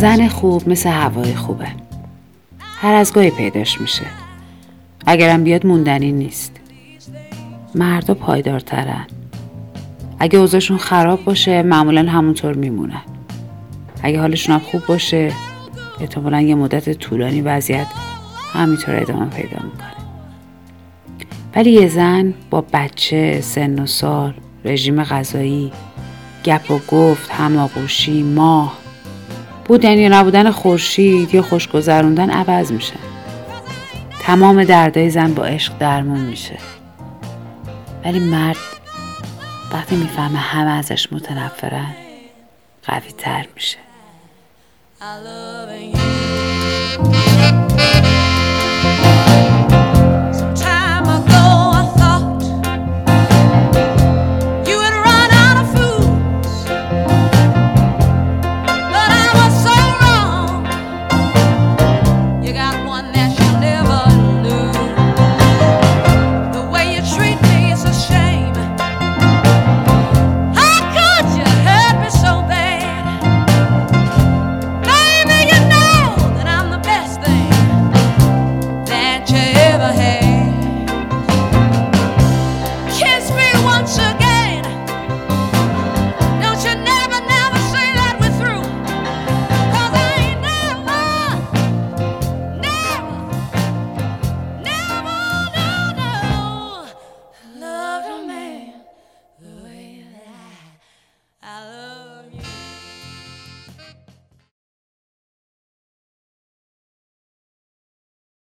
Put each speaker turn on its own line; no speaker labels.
زن
خوب مثل هوای خوبه. هر از گاهی پیداش میشه. اگرم بیاد موندنی نیست. مردا پایدارترن. اگه اوضاعشون خراب باشه معمولا همونطور میمونن اگه حالشون هم خوب باشه احتمالا یه مدت طولانی وضعیت همینطور ادامه پیدا می‌کنه. ولی یه زن با بچه سن و سال رژیم غذایی گپ و گفت هماغوشی ماه بودن یا نبودن خورشید یا خوش گذروندن عوض میشه. تمام دردای زن با عشق درمون میشه. ولی مرد وقتی می‌فهمه همه ازش متنفرن قوی تر میشه.
never. Kiss me once again. Don't you never, never say that we're I never, never, never, no, no, loved a man the way that I love.